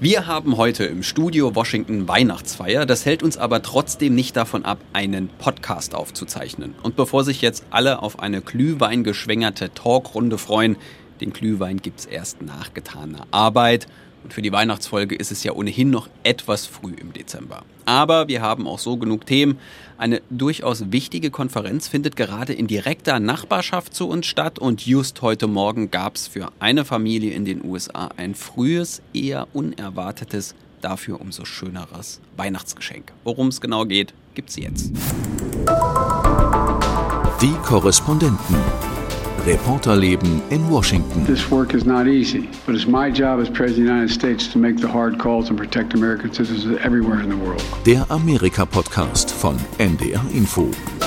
Wir haben heute im Studio Washington Weihnachtsfeier. Das hält uns aber trotzdem nicht davon ab, einen Podcast aufzuzeichnen. Und bevor sich jetzt alle auf eine Glühwein geschwängerte Talkrunde freuen, den Glühwein gibt's erst nach getaner Arbeit. Und für die Weihnachtsfolge ist es ja ohnehin noch etwas früh im Dezember. Aber wir haben auch so genug Themen. Eine durchaus wichtige Konferenz findet gerade in direkter Nachbarschaft zu uns statt und just heute Morgen gab es für eine Familie in den USA ein frühes, eher unerwartetes, dafür umso schöneres Weihnachtsgeschenk. Worum es genau geht, gibt's jetzt. Die Korrespondenten. Reporterleben in Washington. This work is not easy, but it's my job as President of the United States to make the hard calls and protect American citizens everywhere in the world. Der Amerika-Podcast von NDR Info.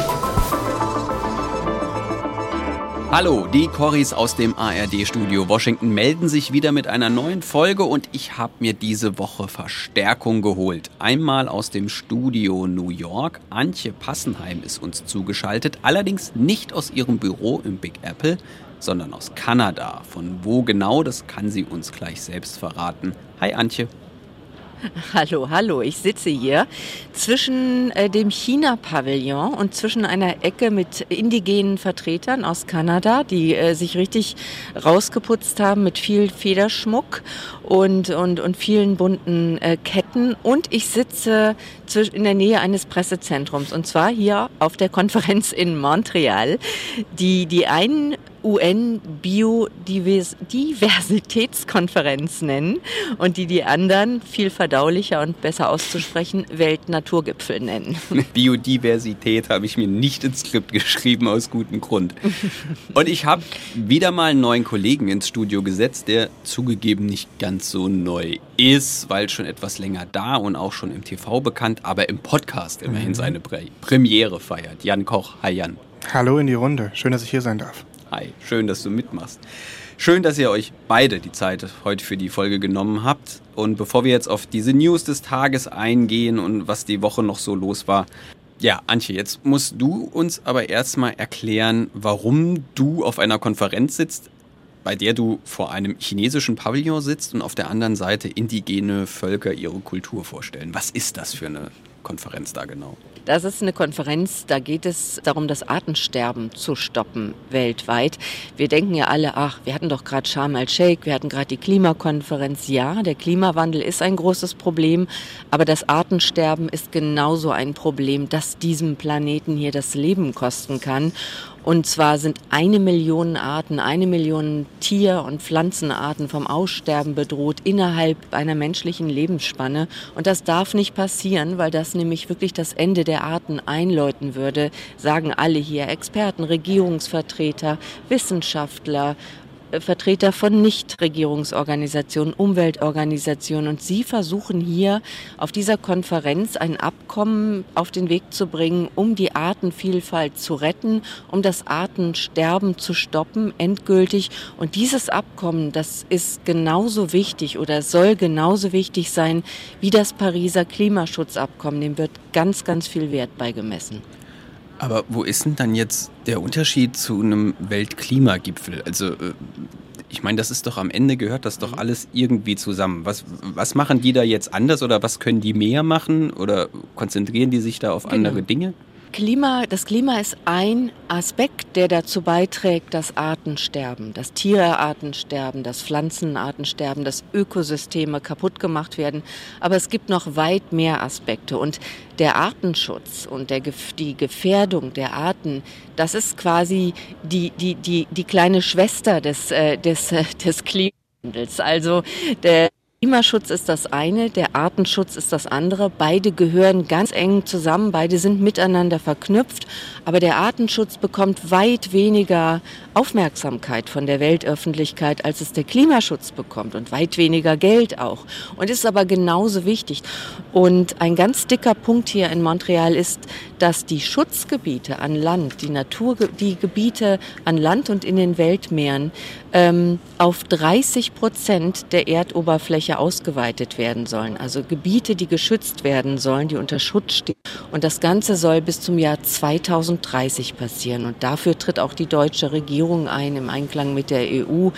Hallo, die Corris aus dem ARD-Studio Washington melden sich wieder mit einer neuen Folge und ich habe mir diese Woche Verstärkung geholt. Einmal aus dem Studio New York. Antje Passenheim ist uns zugeschaltet, allerdings nicht aus ihrem Büro im Big Apple, sondern aus Kanada. Von wo genau, das kann sie uns gleich selbst verraten. Hi Antje. Hallo, hallo. Ich sitze hier zwischen äh, dem China-Pavillon und zwischen einer Ecke mit indigenen Vertretern aus Kanada, die äh, sich richtig rausgeputzt haben mit viel Federschmuck und, und, und vielen bunten äh, Ketten. Und ich sitze in der Nähe eines Pressezentrums und zwar hier auf der Konferenz in Montreal, die die einen UN-Biodiversitätskonferenz nennen und die die anderen viel verdaulicher und besser auszusprechen Weltnaturgipfel nennen. Biodiversität habe ich mir nicht ins Skript geschrieben aus gutem Grund. Und ich habe wieder mal einen neuen Kollegen ins Studio gesetzt, der zugegeben nicht ganz so neu ist, weil schon etwas länger da und auch schon im TV bekannt, aber im Podcast immerhin mhm. seine Premiere feiert. Jan Koch, hi Jan. Hallo in die Runde, schön, dass ich hier sein darf. Hi, schön, dass du mitmachst. Schön, dass ihr euch beide die Zeit heute für die Folge genommen habt. Und bevor wir jetzt auf diese News des Tages eingehen und was die Woche noch so los war, ja, Antje, jetzt musst du uns aber erstmal erklären, warum du auf einer Konferenz sitzt, bei der du vor einem chinesischen Pavillon sitzt und auf der anderen Seite indigene Völker ihre Kultur vorstellen. Was ist das für eine Konferenz da genau? Das ist eine Konferenz, da geht es darum, das Artensterben zu stoppen weltweit. Wir denken ja alle, ach, wir hatten doch gerade Sharm el-Sheikh, wir hatten gerade die Klimakonferenz. Ja, der Klimawandel ist ein großes Problem, aber das Artensterben ist genauso ein Problem, das diesem Planeten hier das Leben kosten kann. Und zwar sind eine Million Arten, eine Million Tier- und Pflanzenarten vom Aussterben bedroht innerhalb einer menschlichen Lebensspanne. Und das darf nicht passieren, weil das nämlich wirklich das Ende der Arten einläuten würde, sagen alle hier, Experten, Regierungsvertreter, Wissenschaftler, Vertreter von Nichtregierungsorganisationen, Umweltorganisationen. Und sie versuchen hier auf dieser Konferenz ein Abkommen auf den Weg zu bringen, um die Artenvielfalt zu retten, um das Artensterben zu stoppen, endgültig. Und dieses Abkommen, das ist genauso wichtig oder soll genauso wichtig sein wie das Pariser Klimaschutzabkommen. Dem wird ganz, ganz viel Wert beigemessen. Aber wo ist denn dann jetzt der Unterschied zu einem Weltklimagipfel? Also äh, ich meine, das ist doch am Ende gehört das doch alles irgendwie zusammen. Was, was machen die da jetzt anders oder was können die mehr machen oder konzentrieren die sich da auf genau. andere Dinge? Klima, das Klima ist ein Aspekt, der dazu beiträgt, dass Artensterben, dass Tierartensterben, dass Pflanzenartensterben, dass Ökosysteme kaputt gemacht werden. Aber es gibt noch weit mehr Aspekte. Und der Artenschutz und der, die Gefährdung der Arten, das ist quasi die, die, die, die kleine Schwester des, äh, des, des Klimawandels. Also der Klimaschutz ist das eine, der Artenschutz ist das andere. Beide gehören ganz eng zusammen, beide sind miteinander verknüpft. Aber der Artenschutz bekommt weit weniger Aufmerksamkeit von der Weltöffentlichkeit, als es der Klimaschutz bekommt und weit weniger Geld auch. Und ist aber genauso wichtig. Und ein ganz dicker Punkt hier in Montreal ist, dass die Schutzgebiete an Land, die Natur, die Gebiete an Land und in den Weltmeeren ähm, auf 30 Prozent der Erdoberfläche ausgeweitet werden sollen. Also Gebiete, die geschützt werden sollen, die unter Schutz stehen. Und das Ganze soll bis zum Jahr 2030 passieren. Und dafür tritt auch die deutsche Regierung ein im Einklang mit der EU.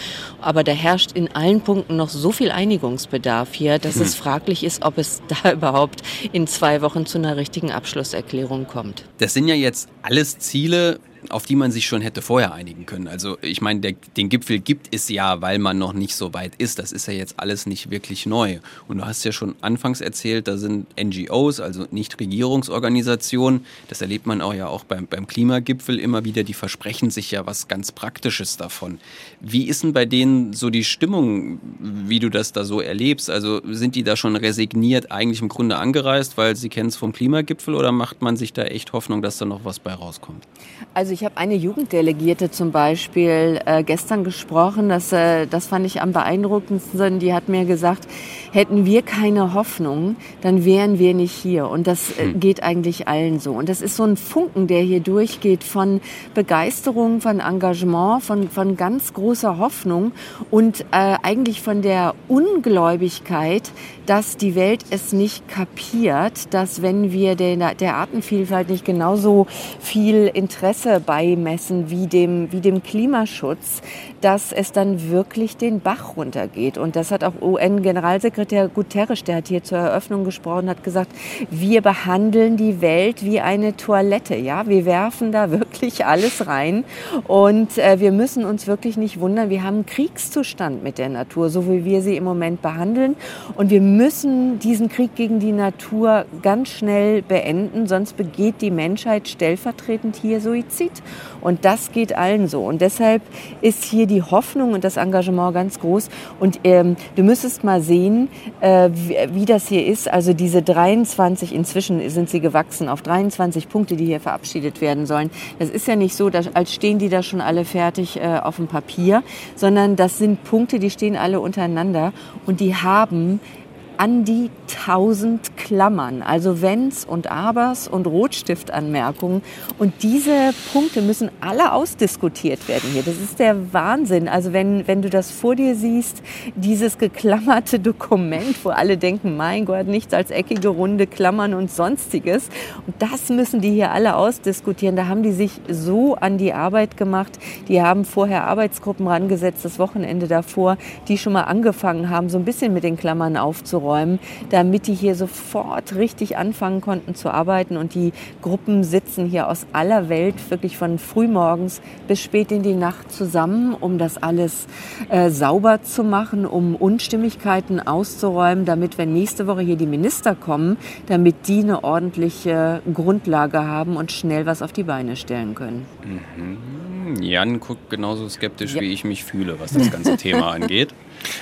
Aber da herrscht in allen Punkten noch so viel Einigungsbedarf hier, dass hm. es fraglich ist, ob es da überhaupt in zwei Wochen zu einer richtigen Abschlusserklärung kommt. Das sind ja jetzt alles Ziele, auf die man sich schon hätte vorher einigen können. Also ich meine, der, den Gipfel gibt es ja, weil man noch nicht so weit ist. Das ist ja jetzt alles nicht wirklich neu. Und du hast ja schon anfangs erzählt, da sind NGOs, also Nichtregierungsorganisationen. Das erlebt man auch ja auch beim, beim Klimagipfel immer wieder. Die versprechen sich ja was ganz Praktisches davon. Wie ist denn bei denen so die Stimmung, wie du das da so erlebst? Also sind die da schon resigniert eigentlich im Grunde angereist, weil sie kennen es vom Klimagipfel oder macht man sich da echt Hoffnung, dass da noch was bei rauskommt? Also ich habe eine Jugenddelegierte zum Beispiel äh, gestern gesprochen, das, äh, das fand ich am beeindruckendsten. Die hat mir gesagt, hätten wir keine Hoffnung, dann wären wir nicht hier. Und das äh, hm. geht eigentlich allen so. Und das ist so ein Funken, der hier durchgeht von Begeisterung, von Engagement, von, von ganz großer Hoffnung und äh, eigentlich von der Ungläubigkeit, dass die Welt es nicht kapiert, dass wenn wir der, der Artenvielfalt nicht genauso viel Interesse beimessen wie dem, wie dem Klimaschutz, dass es dann wirklich den Bach runtergeht. Und das hat auch UN-Generalsekretär Guterres, der hat hier zur Eröffnung gesprochen, hat gesagt, wir behandeln die Welt wie eine Toilette. Ja, wir werfen da wirklich alles rein und äh, wir müssen uns wirklich nicht wundern. Wir haben einen Kriegszustand mit der Natur, so wie wir sie im Moment behandeln. Und wir müssen diesen Krieg gegen die Natur ganz schnell beenden, sonst begeht die Menschheit stellvertretend hier Suizid. Und das geht allen so. Und deshalb ist hier die Hoffnung und das Engagement ganz groß. Und ähm, du müsstest mal sehen, äh, wie, das hier ist. Also diese 23, inzwischen sind sie gewachsen auf 23 Punkte, die hier verabschiedet werden sollen. Das ist ja nicht so, dass, als stehen die da schon alle fertig äh, auf dem Papier, sondern das sind Punkte, die stehen alle untereinander und die haben an die 1000 Klammern, also Wenns und Abers und Rotstiftanmerkungen. Und diese Punkte müssen alle ausdiskutiert werden hier. Das ist der Wahnsinn. Also wenn, wenn du das vor dir siehst, dieses geklammerte Dokument, wo alle denken, mein Gott, nichts als eckige, runde Klammern und sonstiges. Und das müssen die hier alle ausdiskutieren. Da haben die sich so an die Arbeit gemacht. Die haben vorher Arbeitsgruppen rangesetzt, das Wochenende davor, die schon mal angefangen haben, so ein bisschen mit den Klammern aufzuräumen räumen, damit die hier sofort richtig anfangen konnten zu arbeiten. Und die Gruppen sitzen hier aus aller Welt wirklich von frühmorgens bis spät in die Nacht zusammen, um das alles äh, sauber zu machen, um Unstimmigkeiten auszuräumen, damit, wenn nächste Woche hier die Minister kommen, damit die eine ordentliche Grundlage haben und schnell was auf die Beine stellen können. Mhm. Jan guckt genauso skeptisch, ja. wie ich mich fühle, was das ganze Thema angeht.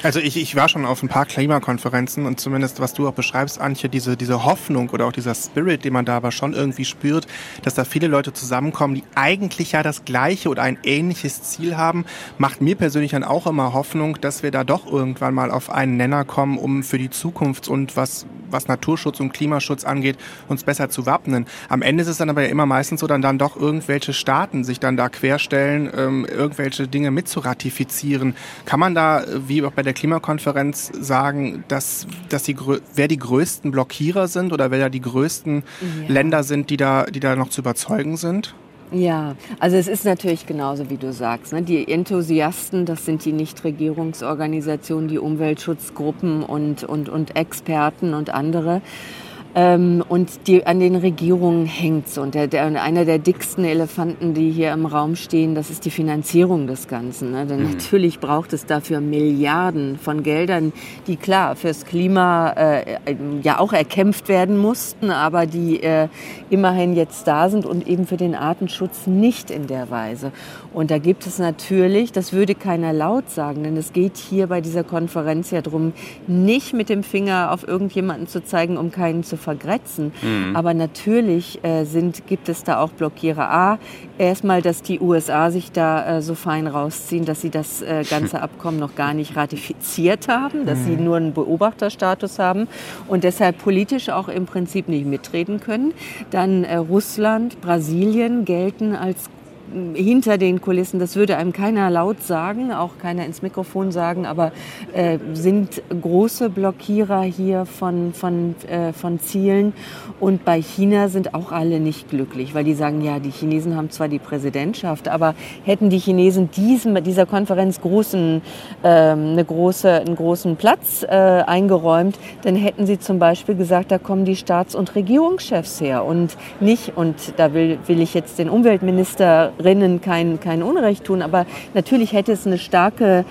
Also ich, ich war schon auf ein paar Klimakonferenzen und zumindest, was du auch beschreibst, Antje, diese, diese Hoffnung oder auch dieser Spirit, den man da aber schon irgendwie spürt, dass da viele Leute zusammenkommen, die eigentlich ja das gleiche oder ein ähnliches Ziel haben, macht mir persönlich dann auch immer Hoffnung, dass wir da doch irgendwann mal auf einen Nenner kommen, um für die Zukunft und was, was Naturschutz und Klimaschutz angeht, uns besser zu wappnen. Am Ende ist es dann aber ja immer meistens so, dann, dann doch irgendwelche Staaten sich dann da querstellen, ähm, irgendwelche Dinge mitzuratifizieren. Kann man da, wie auch bei der Klimakonferenz sagen, dass, dass die, wer die größten Blockierer sind oder wer da die größten ja. Länder sind, die da, die da noch zu überzeugen sind? Ja, also es ist natürlich genauso, wie du sagst. Ne? Die Enthusiasten, das sind die Nichtregierungsorganisationen, die Umweltschutzgruppen und, und, und Experten und andere. Ähm, und die, an den Regierungen hängt's. Und der, der, einer der dicksten Elefanten, die hier im Raum stehen, das ist die Finanzierung des Ganzen. Ne? Denn mhm. natürlich braucht es dafür Milliarden von Geldern, die klar fürs Klima äh, ja auch erkämpft werden mussten, aber die äh, immerhin jetzt da sind und eben für den Artenschutz nicht in der Weise. Und da gibt es natürlich, das würde keiner laut sagen, denn es geht hier bei dieser Konferenz ja darum, nicht mit dem Finger auf irgendjemanden zu zeigen, um keinen zu vergrätzen. Mhm. Aber natürlich äh, sind, gibt es da auch Blockierer. A, erstmal, dass die USA sich da äh, so fein rausziehen, dass sie das äh, ganze Abkommen noch gar nicht ratifiziert haben, dass mhm. sie nur einen Beobachterstatus haben und deshalb politisch auch im Prinzip nicht mitreden können. Dann äh, Russland, Brasilien gelten als hinter den Kulissen, das würde einem keiner laut sagen, auch keiner ins Mikrofon sagen, aber äh, sind große Blockierer hier von, von, äh, von Zielen. Und bei China sind auch alle nicht glücklich, weil die sagen, ja, die Chinesen haben zwar die Präsidentschaft, aber hätten die Chinesen diesem, dieser Konferenz großen, äh, eine große, einen großen Platz äh, eingeräumt, dann hätten sie zum Beispiel gesagt, da kommen die Staats- und Regierungschefs her und nicht, und da will, will ich jetzt den Umweltminister Rinnen kein, kein Unrecht tun. Aber natürlich hätte es eine starke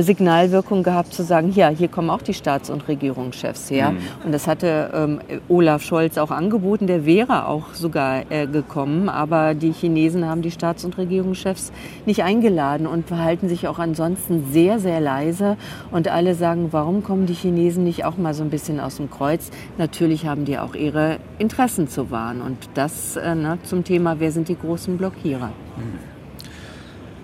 Signalwirkung gehabt, zu sagen, ja, hier kommen auch die Staats- und Regierungschefs her. Mhm. Und das hatte ähm, Olaf Scholz auch angeboten. Der wäre auch sogar äh, gekommen. Aber die Chinesen haben die Staats- und Regierungschefs nicht eingeladen und verhalten sich auch ansonsten sehr, sehr leise. Und alle sagen, warum kommen die Chinesen nicht auch mal so ein bisschen aus dem Kreuz? Natürlich haben die auch ihre Interessen zu wahren. Und das äh, ne, zum Thema, wer sind die großen Blockierer?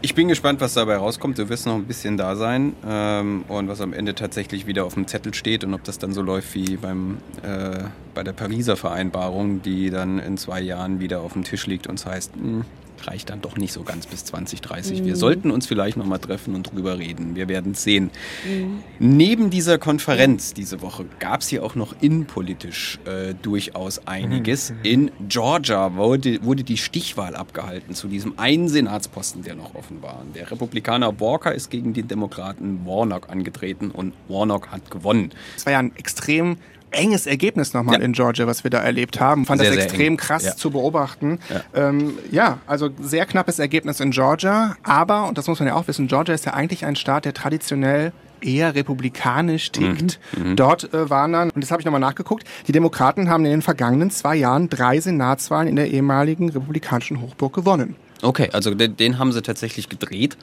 Ich bin gespannt, was dabei rauskommt. Du wirst noch ein bisschen da sein ähm, und was am Ende tatsächlich wieder auf dem Zettel steht und ob das dann so läuft wie beim, äh, bei der Pariser Vereinbarung, die dann in zwei Jahren wieder auf dem Tisch liegt und es heißt, mh, hm, reicht dann doch nicht so ganz bis 2030. Mhm. Wir sollten uns vielleicht noch mal treffen und drüber reden. Wir werden es sehen. Mhm. Neben dieser Konferenz diese Woche gab es hier auch noch innenpolitisch äh, durchaus einiges. Mhm. In Georgia wurde, wurde die Stichwahl abgehalten zu diesem einen Senatsposten, der noch offen war. Der Republikaner Walker ist gegen den Demokraten Warnock angetreten und Warnock hat gewonnen. Es war ja ein extrem enges Ergebnis nochmal ja. in Georgia, was wir da erlebt haben. Fand sehr, das extrem krass ja. zu beobachten. Ja. Ähm, ja, also sehr knappes Ergebnis in Georgia. Aber, und das muss man ja auch wissen, Georgia ist ja eigentlich ein Staat, der traditionell eher republikanisch tickt. Mhm. mhm. Dort äh, waren dann, und das habe ich nochmal nachgeguckt, die Demokraten haben in den vergangenen zwei Jahren drei Senatswahlen in der ehemaligen republikanischen Hochburg gewonnen. Okay, also den, den haben sie tatsächlich gedreht.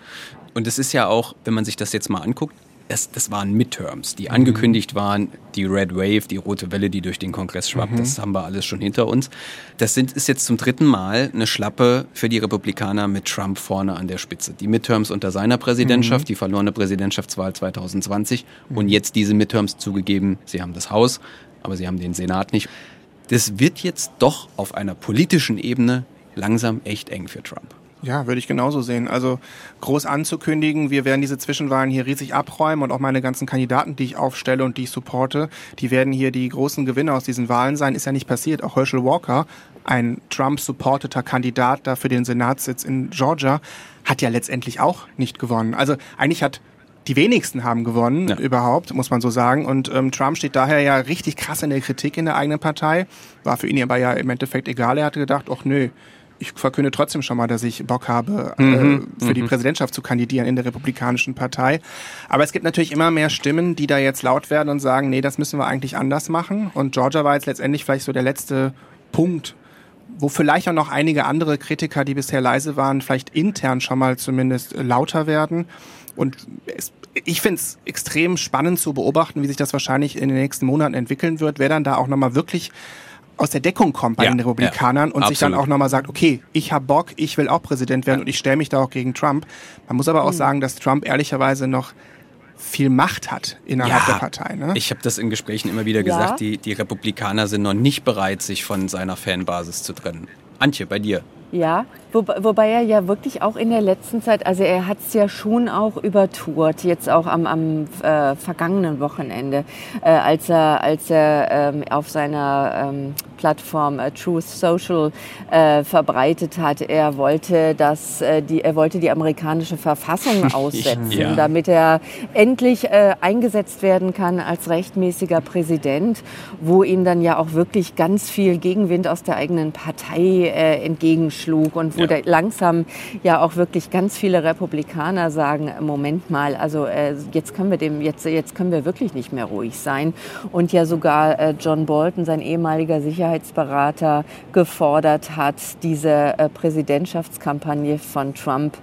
Und es ist ja auch, wenn man sich das jetzt mal anguckt, das, das waren Midterms, die mhm. angekündigt waren, die Red Wave, die rote Welle, die durch den Kongress schwappt, mhm. das haben wir alles schon hinter uns. Das sind, ist jetzt zum dritten Mal eine Schlappe für die Republikaner mit Trump vorne an der Spitze. Die Midterms unter seiner Präsidentschaft, mhm. die verlorene Präsidentschaftswahl 2020 mhm. und jetzt diese Midterms zugegeben, sie haben das Haus, aber sie haben den Senat nicht. Das wird jetzt doch auf einer politischen Ebene langsam echt eng für Trump. Ja, würde ich genauso sehen. Also groß anzukündigen, wir werden diese Zwischenwahlen hier riesig abräumen und auch meine ganzen Kandidaten, die ich aufstelle und die ich supporte, die werden hier die großen Gewinner aus diesen Wahlen sein, ist ja nicht passiert. Auch Herschel Walker, ein Trump-supporteter Kandidat da für den Senatssitz in Georgia, hat ja letztendlich auch nicht gewonnen. Also eigentlich hat die wenigsten haben gewonnen ja. überhaupt, muss man so sagen. Und ähm, Trump steht daher ja richtig krass in der Kritik in der eigenen Partei. War für ihn aber ja im Endeffekt egal. Er hatte gedacht, ach nö, ich verkünde trotzdem schon mal, dass ich Bock habe, äh, mhm. äh, für die mhm. Präsidentschaft zu kandidieren in der Republikanischen Partei. Aber es gibt natürlich immer mehr Stimmen, die da jetzt laut werden und sagen, nee, das müssen wir eigentlich anders machen. Und Georgia war jetzt letztendlich vielleicht so der letzte Punkt, wo vielleicht auch noch einige andere Kritiker, die bisher leise waren, vielleicht intern schon mal zumindest lauter werden. Und es, ich finde es extrem spannend zu beobachten, wie sich das wahrscheinlich in den nächsten Monaten entwickeln wird, wer dann da auch nochmal wirklich aus der Deckung kommt bei ja, den Republikanern ja, und absolut. sich dann auch nochmal sagt, okay, ich habe Bock, ich will auch Präsident werden ja. und ich stelle mich da auch gegen Trump. Man muss aber auch mhm. sagen, dass Trump ehrlicherweise noch viel Macht hat innerhalb der Partei. Ne? Ich habe das in Gesprächen immer wieder gesagt, die, die Republikaner sind noch nicht bereit, sich von seiner Fanbasis zu trennen. Antje, bei dir. Ja, wo, wobei er ja wirklich auch in der letzten Zeit, also er hat es ja schon auch übertourt, jetzt auch am, am äh, vergangenen Wochenende, äh, als er, als er ähm, auf seiner ähm, Plattform äh, Truth Social äh, verbreitet hat. Er wollte, dass äh, die, er wollte die amerikanische Verfassung aussetzen, ja. damit er endlich äh, eingesetzt werden kann als rechtmäßiger Präsident, wo ihm dann ja auch wirklich ganz viel Gegenwind aus der eigenen Partei äh, entgegenschlug und wo ja. langsam ja auch wirklich ganz viele Republikaner sagen, Moment mal, also äh, jetzt können wir dem jetzt jetzt können wir wirklich nicht mehr ruhig sein und ja sogar John Bolton, sein ehemaliger Sicherheitsberater gefordert hat, diese äh, Präsidentschaftskampagne von Trump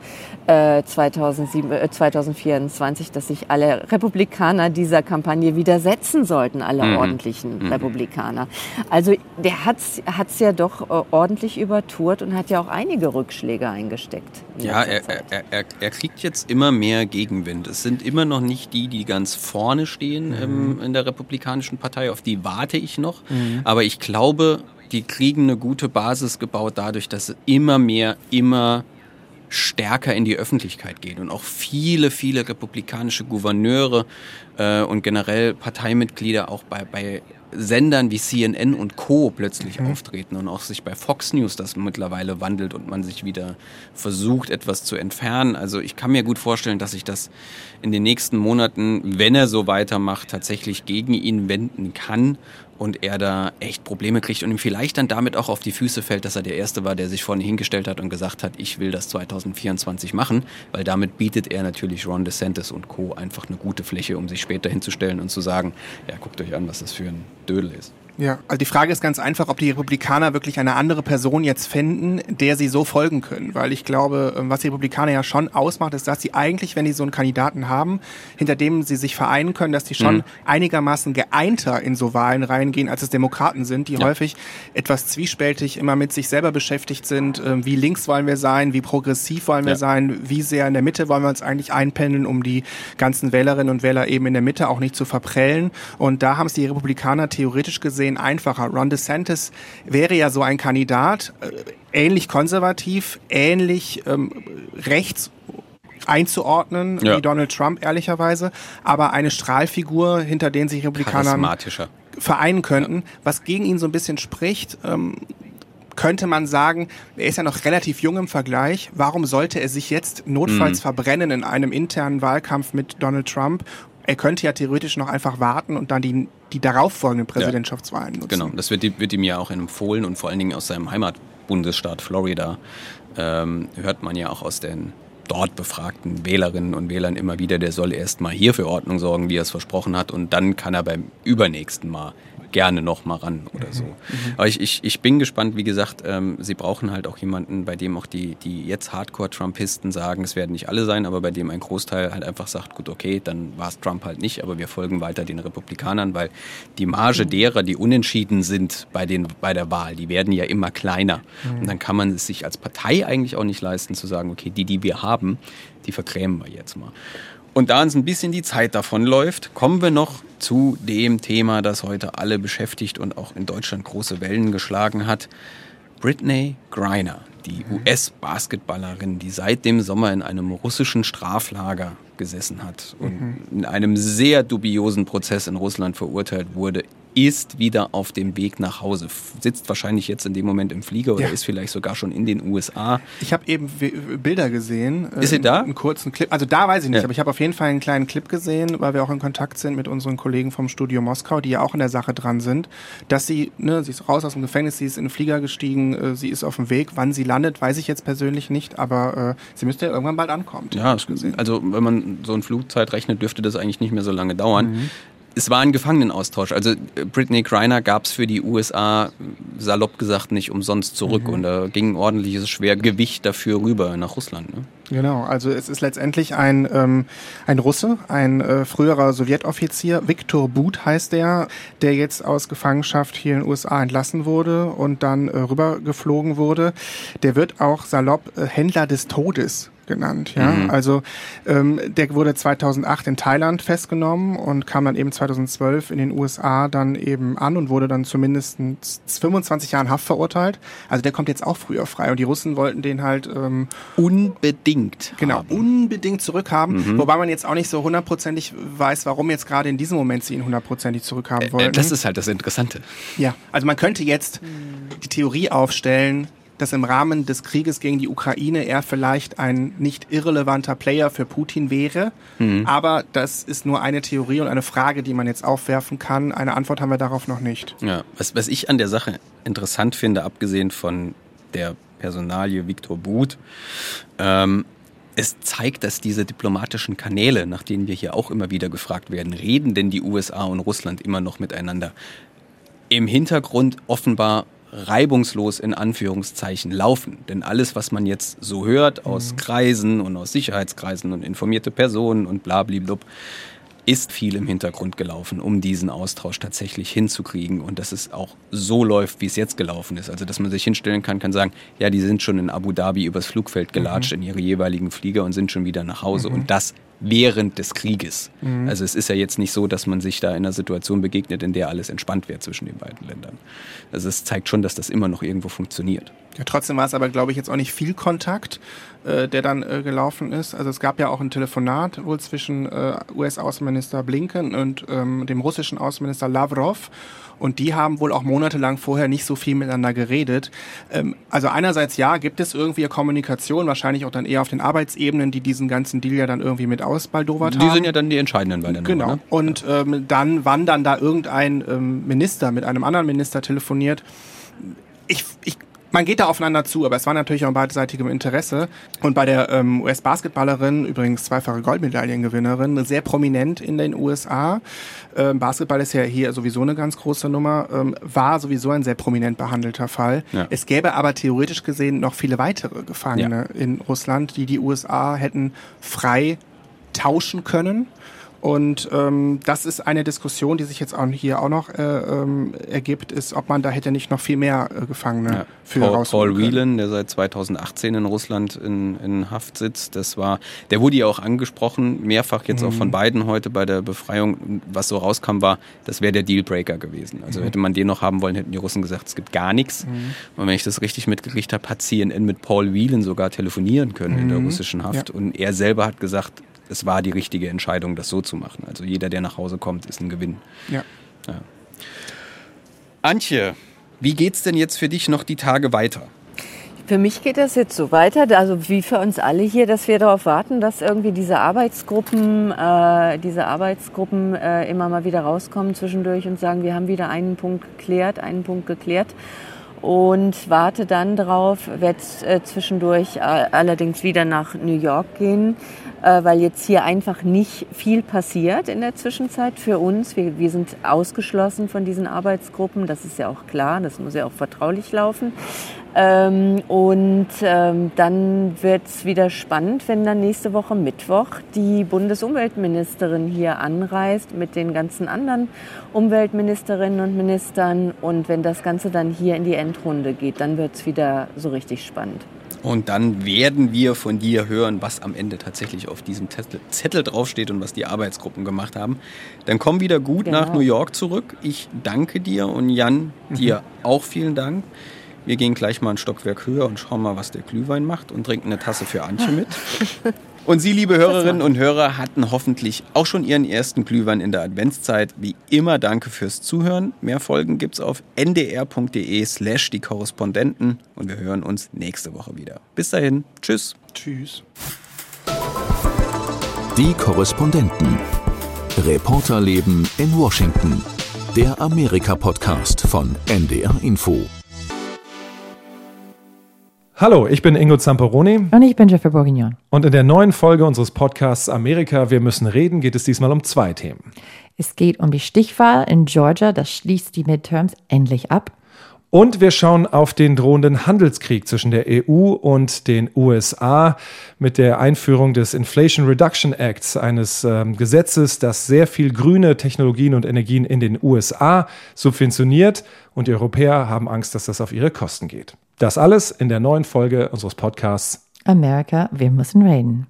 äh, 2007, äh, 2024, dass sich alle Republikaner dieser Kampagne widersetzen sollten, alle mhm. ordentlichen mhm. Republikaner. Also der hat es ja doch äh, ordentlich übertourt und hat ja auch einige Rückschläge eingesteckt. Ja, er, er, er, er, kriegt jetzt immer mehr Gegenwind. Es sind immer noch nicht die, die ganz vorne stehen mhm. ähm, in der Republikanischen Partei. Auf die warte ich noch. Mhm. Aber ich glaube, die kriegen eine gute Basis gebaut dadurch, dass sie immer mehr, immer stärker in die Öffentlichkeit gehen und auch viele, viele republikanische Gouverneure äh, und generell Parteimitglieder auch bei, bei Sendern wie CNN und Co. plötzlich mhm. auftreten und auch sich bei Fox News das mittlerweile wandelt und man sich wieder versucht, etwas zu entfernen. Also ich kann mir gut vorstellen, dass sich das in den nächsten Monaten, wenn er so weitermacht, tatsächlich gegen ihn wenden kann und er da echt Probleme kriegt und ihm vielleicht dann damit auch auf die Füße fällt, dass er der Erste war, der sich vorne hingestellt hat und gesagt hat, ich will das 2024 machen, weil damit bietet er natürlich Ron DeSantis und Co. einfach eine gute Fläche, um sich später hinzustellen und zu sagen, ja, guckt euch an, was das für ein Dödel ist. Ja, also die Frage ist ganz einfach, ob die Republikaner wirklich eine andere Person jetzt finden, der sie so folgen können. Weil ich glaube, ähm, was die Republikaner ja schon ausmacht, ist, dass sie eigentlich, wenn die so einen Kandidaten haben, hinter dem sie sich vereinen können, dass die schon mhm. einigermaßen geeinter in so Wahlen reingehen, als es Demokraten sind, die ja. häufig etwas zwiespältig immer mit sich selber beschäftigt sind. Ähm, wie links wollen wir sein? Wie progressiv wollen wir ja. sein? Wie sehr in der Mitte wollen wir uns eigentlich einpendeln, um die ganzen Wählerinnen und Wähler eben in der Mitte auch nicht zu verprellen? Und da haben es die Republikaner theoretisch gesehen gesehen einfacher. Ron DeSantis wäre ja so ein Kandidat, äh, ähnlich konservativ, ähnlich ähm, rechts einzuordnen ja. wie Donald Trump ehrlicherweise, aber eine Strahlfigur, hinter denen sich Republikaner vereinen könnten, was gegen ihn so ein bisschen spricht. Ähm, könnte man sagen, er ist ja noch relativ jung im Vergleich. Warum sollte er sich jetzt notfalls mhm. verbrennen in einem internen Wahlkampf mit Donald Trump er könnte ja theoretisch noch einfach warten und dann die, die darauffolgenden Präsidentschaftswahlen nutzen. Genau, das wird, wird ihm ja auch empfohlen und vor allen Dingen aus seinem Heimatbundesstaat Florida ähm, hört man ja auch aus den dort befragten Wählerinnen und Wählern immer wieder, der soll erst mal hier für Ordnung sorgen, wie er es versprochen hat, und dann kann er beim übernächsten Mal gerne noch mal ran oder so. Mhm. Aber ich, ich, ich bin gespannt, wie gesagt, ähm, sie brauchen halt auch jemanden, bei dem auch die, die jetzt Hardcore-Trumpisten sagen, es werden nicht alle sein, aber bei dem ein Großteil halt einfach sagt, gut, okay, dann war es Trump halt nicht, aber wir folgen weiter den Republikanern, weil die Marge mhm. derer, die unentschieden sind bei, den, bei der Wahl, die werden ja immer kleiner. Mhm. Und dann kann man es sich als Partei eigentlich auch nicht leisten zu sagen, okay, die, die wir haben, die verkrämen wir jetzt mal. Und da uns ein bisschen die Zeit davonläuft, kommen wir noch zu dem Thema, das heute alle beschäftigt und auch in Deutschland große Wellen geschlagen hat. Britney Griner, die US-Basketballerin, die seit dem Sommer in einem russischen Straflager gesessen hat und mhm. in einem sehr dubiosen Prozess in Russland verurteilt wurde, ist wieder auf dem Weg nach Hause. Sitzt wahrscheinlich jetzt in dem Moment im Flieger oder ja. ist vielleicht sogar schon in den USA. Ich habe eben Bilder gesehen. Ist sie da? Einen kurzen Clip. Also da weiß ich nicht, ja. aber ich habe auf jeden Fall einen kleinen Clip gesehen, weil wir auch in Kontakt sind mit unseren Kollegen vom Studio Moskau, die ja auch in der Sache dran sind, dass sie, ne, sie ist raus aus dem Gefängnis, sie ist in den Flieger gestiegen, äh, sie ist auf dem Weg. Wann sie landet, weiß ich jetzt persönlich nicht, aber äh, sie müsste ja irgendwann bald ankommen. Ja, also wenn man so ein Flugzeit rechnet, dürfte das eigentlich nicht mehr so lange dauern. Mhm es war ein Gefangenenaustausch. Also äh, Britney Griner gab es für die USA salopp gesagt nicht umsonst zurück mhm. und da ging ein ordentliches Schwergewicht dafür rüber nach Russland. Ne? Genau, also es ist letztendlich ein, ähm, ein Russe, ein äh, früherer Sowjetoffizier, Viktor But heißt der, der jetzt aus Gefangenschaft hier in den USA entlassen wurde und dann äh, rübergeflogen wurde. Der wird auch salopp äh, Händler des Todes genannt. Ja? Mhm. Also ähm, der wurde 2008 in Thailand festgenommen und kam dann eben 2012 in den USA dann eben an und wurde dann zumindest 25 Jahren Haft verurteilt. Also der kommt jetzt auch früher frei und die Russen wollten den halt ähm, unbedingt genau haben. unbedingt zurückhaben, mhm. wobei man jetzt auch nicht so hundertprozentig weiß, warum jetzt gerade in diesem Moment sie ihn hundertprozentig zurückhaben wollen. Äh, das ist halt das Interessante. Ja, also man könnte jetzt die Theorie aufstellen, dass im Rahmen des Krieges gegen die Ukraine er vielleicht ein nicht irrelevanter Player für Putin wäre. Mhm. Aber das ist nur eine Theorie und eine Frage, die man jetzt aufwerfen kann. Eine Antwort haben wir darauf noch nicht. Ja, was, was ich an der Sache interessant finde, abgesehen von der Personalie Viktor But, ähm, es zeigt, dass diese diplomatischen Kanäle, nach denen wir hier auch immer wieder gefragt werden, reden denn die USA und Russland immer noch miteinander? im Hintergrund offenbar reibungslos in Anführungszeichen laufen. Denn alles, was man jetzt so hört aus mhm. Kreisen und aus Sicherheitskreisen und informierte Personen und blablablub, ist viel im Hintergrund gelaufen, um diesen Austausch tatsächlich hinzukriegen und dass es auch so läuft, wie es jetzt gelaufen ist. Also dass man sich hinstellen kann, kann sagen, ja, die sind schon in Abu Dhabi übers Flugfeld gelatscht mhm. in ihre jeweiligen Flieger und sind schon wieder nach Hause. Mhm. Und das während des Krieges. Mhm. Also es ist ja jetzt nicht so, dass man sich da in einer Situation begegnet, in der alles entspannt wäre zwischen den beiden Ländern. Also es zeigt schon, dass das immer noch irgendwo funktioniert. Ja, trotzdem war es aber, glaube ich, jetzt auch nicht viel Kontakt, äh, der dann äh, gelaufen ist. Also es gab ja auch ein Telefonat wohl zwischen äh, US-Außenminister Blinken und ähm, dem russischen Außenminister Lavrov. Und die haben wohl auch monatelang vorher nicht so viel miteinander geredet. Ähm, also einerseits ja, gibt es irgendwie Kommunikation, wahrscheinlich auch dann eher auf den Arbeitsebenen, die diesen ganzen Deal ja dann irgendwie mit ausbaldowert haben. Die sind ja dann die entscheidenden bei der Genau. Nummer, ne? Und ähm, dann, wann dann da irgendein ähm, Minister mit einem anderen Minister telefoniert, ich, ich man geht da aufeinander zu, aber es war natürlich auch ein beidseitiges Interesse. Und bei der ähm, US-Basketballerin, übrigens zweifache Goldmedaillengewinnerin, sehr prominent in den USA, ähm, Basketball ist ja hier sowieso eine ganz große Nummer, ähm, war sowieso ein sehr prominent behandelter Fall. Ja. Es gäbe aber theoretisch gesehen noch viele weitere Gefangene ja. in Russland, die die USA hätten frei tauschen können. Und ähm, das ist eine Diskussion, die sich jetzt auch hier auch noch äh, ähm, ergibt, ist, ob man da hätte nicht noch viel mehr äh, Gefangene ja. für Paul, Paul Whelan, der seit 2018 in Russland in, in Haft sitzt, das war, der wurde ja auch angesprochen, mehrfach jetzt mhm. auch von mhm. beiden heute bei der Befreiung. Was so rauskam, war, das wäre der Dealbreaker gewesen. Also mhm. hätte man den noch haben wollen, hätten die Russen gesagt, es gibt gar nichts. Mhm. Und wenn ich das richtig mitgekriegt habe, hat CNN mit Paul Whelan sogar telefonieren können in der mhm. russischen Haft. Ja. Und er selber hat gesagt, es war die richtige Entscheidung, das so zu machen. Also jeder, der nach Hause kommt, ist ein Gewinn. Ja. ja. Antje, wie geht's denn jetzt für dich noch die Tage weiter? Für mich geht das jetzt so weiter, also wie für uns alle hier, dass wir darauf warten, dass irgendwie diese Arbeitsgruppen, äh, diese Arbeitsgruppen äh, immer mal wieder rauskommen zwischendurch und sagen, wir haben wieder einen Punkt geklärt, einen Punkt geklärt und warte dann darauf, werde äh, zwischendurch äh, allerdings wieder nach New York gehen, äh, weil jetzt hier einfach nicht viel passiert in der Zwischenzeit für uns. Wir, wir sind ausgeschlossen von diesen Arbeitsgruppen, das ist ja auch klar, das muss ja auch vertraulich laufen. Ähm, und ähm, dann wird es wieder spannend, wenn dann nächste Woche Mittwoch die Bundesumweltministerin hier anreist mit den ganzen anderen Umweltministerinnen und Ministern. Und wenn das Ganze dann hier in die Endrunde geht, dann wird es wieder so richtig spannend. Und dann werden wir von dir hören, was am Ende tatsächlich auf diesem Zettel, Zettel draufsteht und was die Arbeitsgruppen gemacht haben. Dann komm wieder gut genau. nach New York zurück. Ich danke dir und Jan, dir mhm. auch vielen Dank. Wir gehen gleich mal ein Stockwerk höher und schauen mal, was der Glühwein macht und trinken eine Tasse für Antje mit. Und Sie, liebe Hörerinnen und Hörer, hatten hoffentlich auch schon Ihren ersten Glühwein in der Adventszeit. Wie immer, danke fürs Zuhören. Mehr Folgen gibt es auf ndr.de slash die Korrespondenten und wir hören uns nächste Woche wieder. Bis dahin, tschüss. Tschüss. Die Korrespondenten. Reporterleben in Washington. Der Amerika-Podcast von NDR Info. Hallo, ich bin Ingo Zamperoni. Und ich bin Jeffrey Bourguignon. Und in der neuen Folge unseres Podcasts Amerika, wir müssen reden, geht es diesmal um zwei Themen. Es geht um die Stichwahl in Georgia, das schließt die Midterms endlich ab. Und wir schauen auf den drohenden Handelskrieg zwischen der EU und den USA mit der Einführung des Inflation Reduction Acts, eines äh, Gesetzes, das sehr viel grüne Technologien und Energien in den USA subventioniert. Und die Europäer haben Angst, dass das auf ihre Kosten geht. Das alles in der neuen Folge unseres Podcasts America, wir müssen reden.